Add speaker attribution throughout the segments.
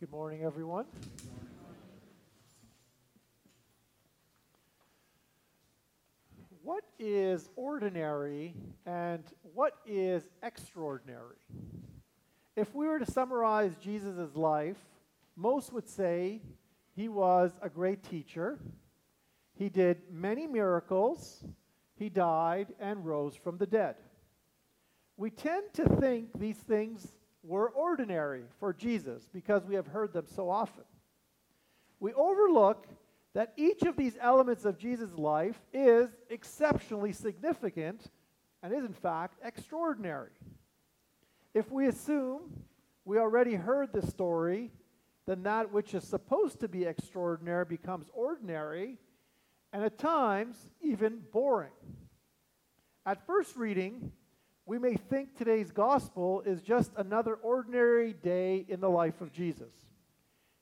Speaker 1: Good morning, everyone. What is ordinary and what is extraordinary? If we were to summarize Jesus' life, most would say he was a great teacher. He did many miracles. He died and rose from the dead. We tend to think these things were ordinary for Jesus because we have heard them so often. We overlook that each of these elements of Jesus' life is exceptionally significant and is, in fact, extraordinary. If we assume we already heard the story, then that which is supposed to be extraordinary becomes ordinary and at times even boring. At first reading, we may think today's gospel is just another ordinary day in the life of Jesus.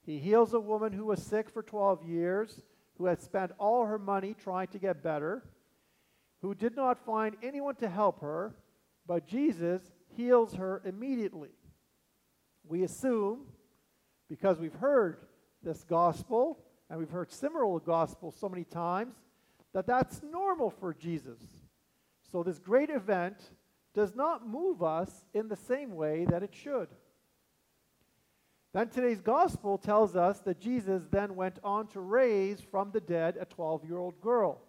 Speaker 1: He heals a woman who was sick for 12 years, who had spent all her money trying to get better, who did not find anyone to help her, but Jesus heals her immediately. We assume, because we've heard this gospel, and we've heard similar gospels so many times, that that's normal for Jesus. So this great event does not move us in the same way that it should. Then today's gospel tells us that Jesus then went on to raise from the dead a 12 year old girl.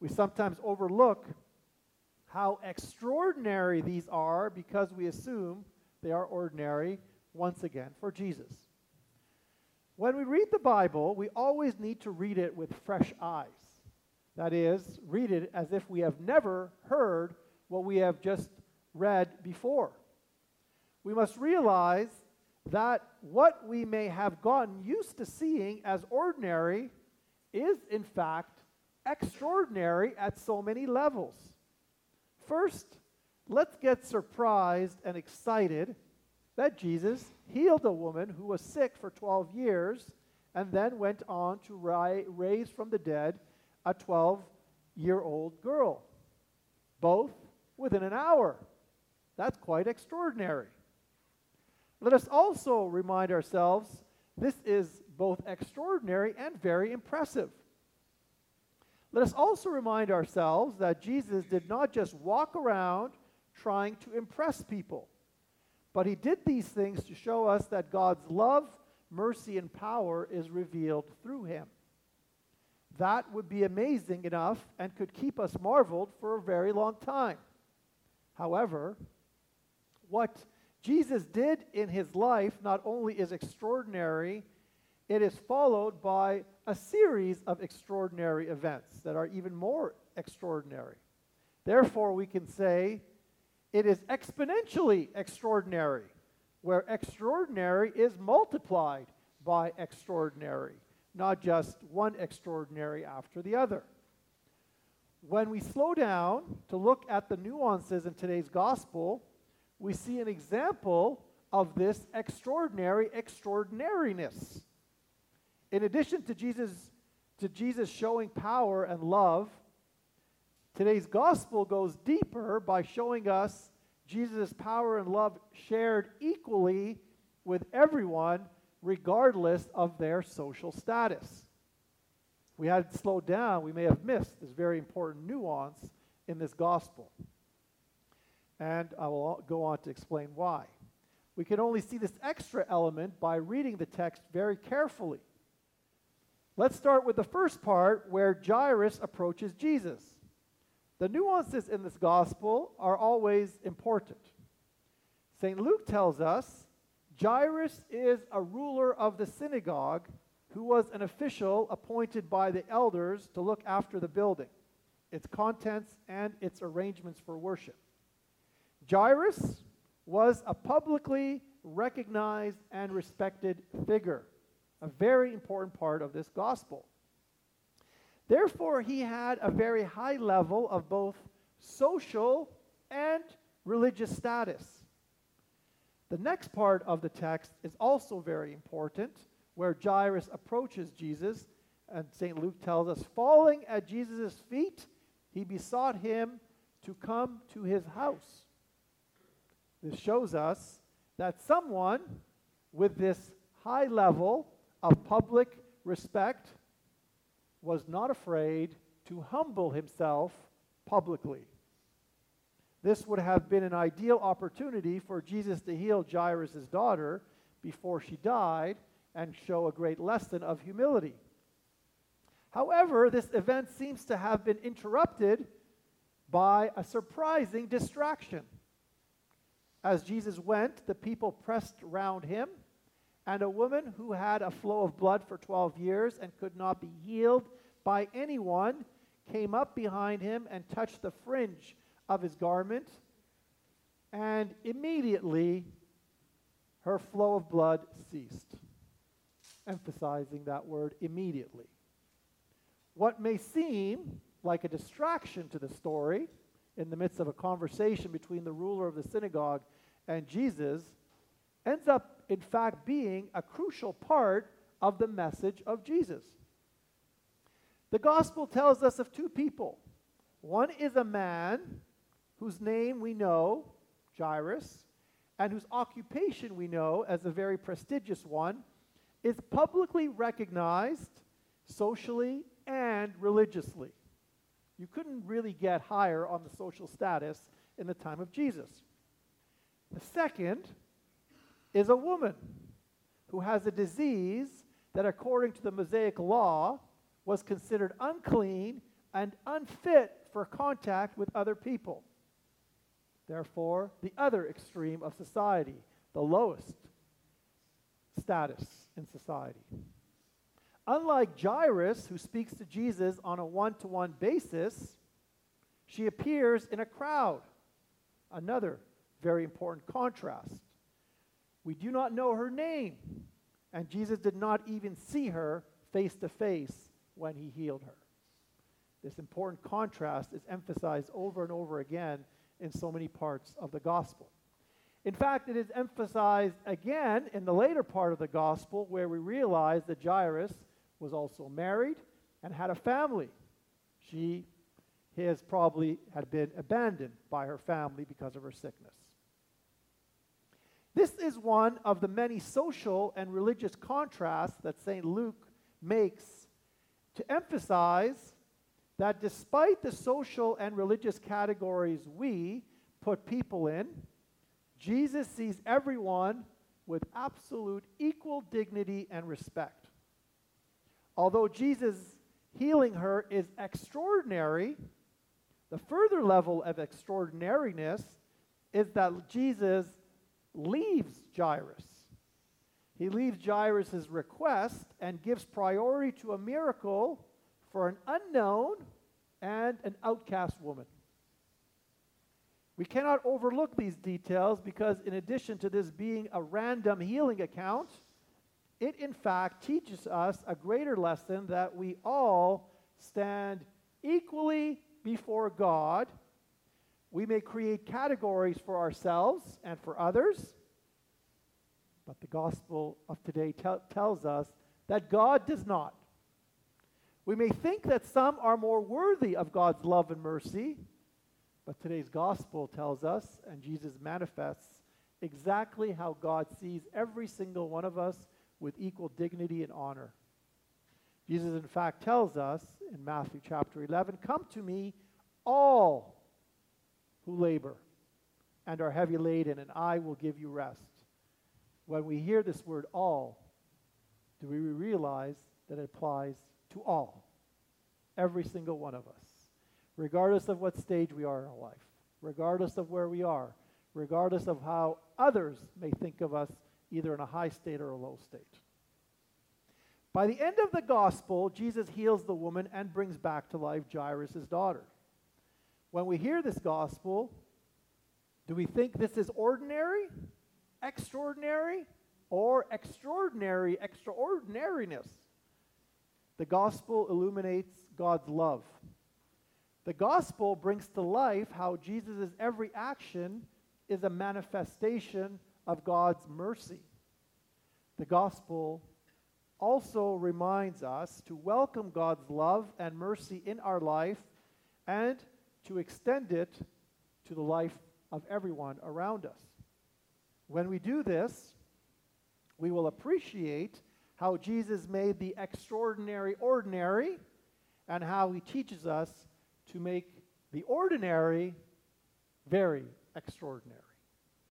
Speaker 1: We sometimes overlook how extraordinary these are because we assume they are ordinary once again for Jesus. When we read the Bible, we always need to read it with fresh eyes. That is, read it as if we have never heard we have just read before. We must realize that what we may have gotten used to seeing as ordinary is, in fact, extraordinary at so many levels. First, let's get surprised and excited that Jesus healed a woman who was sick for 12 years and then went on to ri- raise from the dead a 12 year old girl. Both within an hour. That's quite extraordinary. Let us also remind ourselves this is both extraordinary and very impressive. Let us also remind ourselves that Jesus did not just walk around trying to impress people, but he did these things to show us that God's love, mercy, and power is revealed through him. That would be amazing enough and could keep us marveled for a very long time. However, what Jesus did in his life not only is extraordinary, it is followed by a series of extraordinary events that are even more extraordinary. Therefore, we can say it is exponentially extraordinary, where extraordinary is multiplied by extraordinary, not just one extraordinary after the other when we slow down to look at the nuances in today's gospel, we see an example of this extraordinary extraordinariness. In addition to Jesus, to Jesus showing power and love, today's gospel goes deeper by showing us Jesus' power and love shared equally with everyone, regardless of their social status we had slowed down, we may have missed this very important nuance in this gospel. And I will go on to explain why. We can only see this extra element by reading the text very carefully. Let's start with the first part where Jairus approaches Jesus. The nuances in this gospel are always important. St. Luke tells us Jairus is a ruler of the synagogue who was an official appointed by the elders to look after the building, its contents, and its arrangements for worship. Jairus was a publicly recognized and respected figure, a very important part of this gospel. Therefore, he had a very high level of both social and religious status. The next part of the text is also very important where Jairus approaches Jesus, and St. Luke tells us, falling at Jesus' feet, he besought him to come to his house. This shows us that someone with this high level of public respect, was not afraid to humble himself publicly. This would have been an ideal opportunity for Jesus to heal Jairus' daughter before she died and show a great lesson of humility. However, this event seems to have been interrupted by a surprising distraction. As Jesus went, the people pressed round him, and a woman who had a flow of blood for 12 years and could not be healed by anyone came up behind him and touched the fringe of his garment, and immediately her flow of blood ceased. Emphasizing that word immediately. What may seem like a distraction to the story in the midst of a conversation between the ruler of the synagogue and Jesus ends up, in fact, being a crucial part of the message of Jesus. The gospel tells us of two people. One is a man whose name we know, Jairus, and whose occupation we know as a very prestigious one, is publicly recognized socially and religiously. You couldn't really get higher on the social status in the time of Jesus. The second is a woman who has a disease that, according to the Mosaic law, was considered unclean and unfit for contact with other people. Therefore, the other extreme of society, the lowest status in society. Unlike Jairus, who speaks to Jesus on a one to one basis, she appears in a crowd. Another very important contrast. We do not know her name, and Jesus did not even see her face to face when he healed her. This important contrast is emphasized over and over again in so many parts of the gospel. In fact, it is emphasized again in the later part of the gospel where we realize that Jairus was also married and had a family. She his probably had been abandoned by her family because of her sickness. This is one of the many social and religious contrasts that St. Luke makes to emphasize that despite the social and religious categories we put people in, Jesus sees everyone with absolute equal dignity and respect. Although Jesus healing her is extraordinary, the further level of extraordinariness is that Jesus leaves Jairus. He leaves Jairus' request and gives priority to a miracle for an unknown and an outcast woman. We cannot overlook these details because, in addition to this being a random healing account, it in fact teaches us a greater lesson that we all stand equally before God. We may create categories for ourselves and for others, but the gospel of today te- tells us that God does not. We may think that some are more worthy of God's love and mercy, but today's gospel tells us, and Jesus manifests, exactly how God sees every single one of us with equal dignity and honor. Jesus, in fact, tells us in Matthew chapter 11 Come to me, all who labor and are heavy laden, and I will give you rest. When we hear this word all, do we realize that it applies to all, every single one of us, regardless of what stage we are in our life, regardless of where we are, regardless of how others may think of us either in a high state or a low state. By the end of the gospel, Jesus heals the woman and brings back to life Jairus' daughter. When we hear this gospel, do we think this is ordinary, extraordinary, or extraordinary extraordinariness? The gospel illuminates God's love. The gospel brings to life how Jesus' every action is a manifestation of God's mercy. The gospel also reminds us to welcome God's love and mercy in our life and to extend it to the life of everyone around us. When we do this, We will appreciate how Jesus made the extraordinary ordinary and how he teaches us to make the ordinary very extraordinary.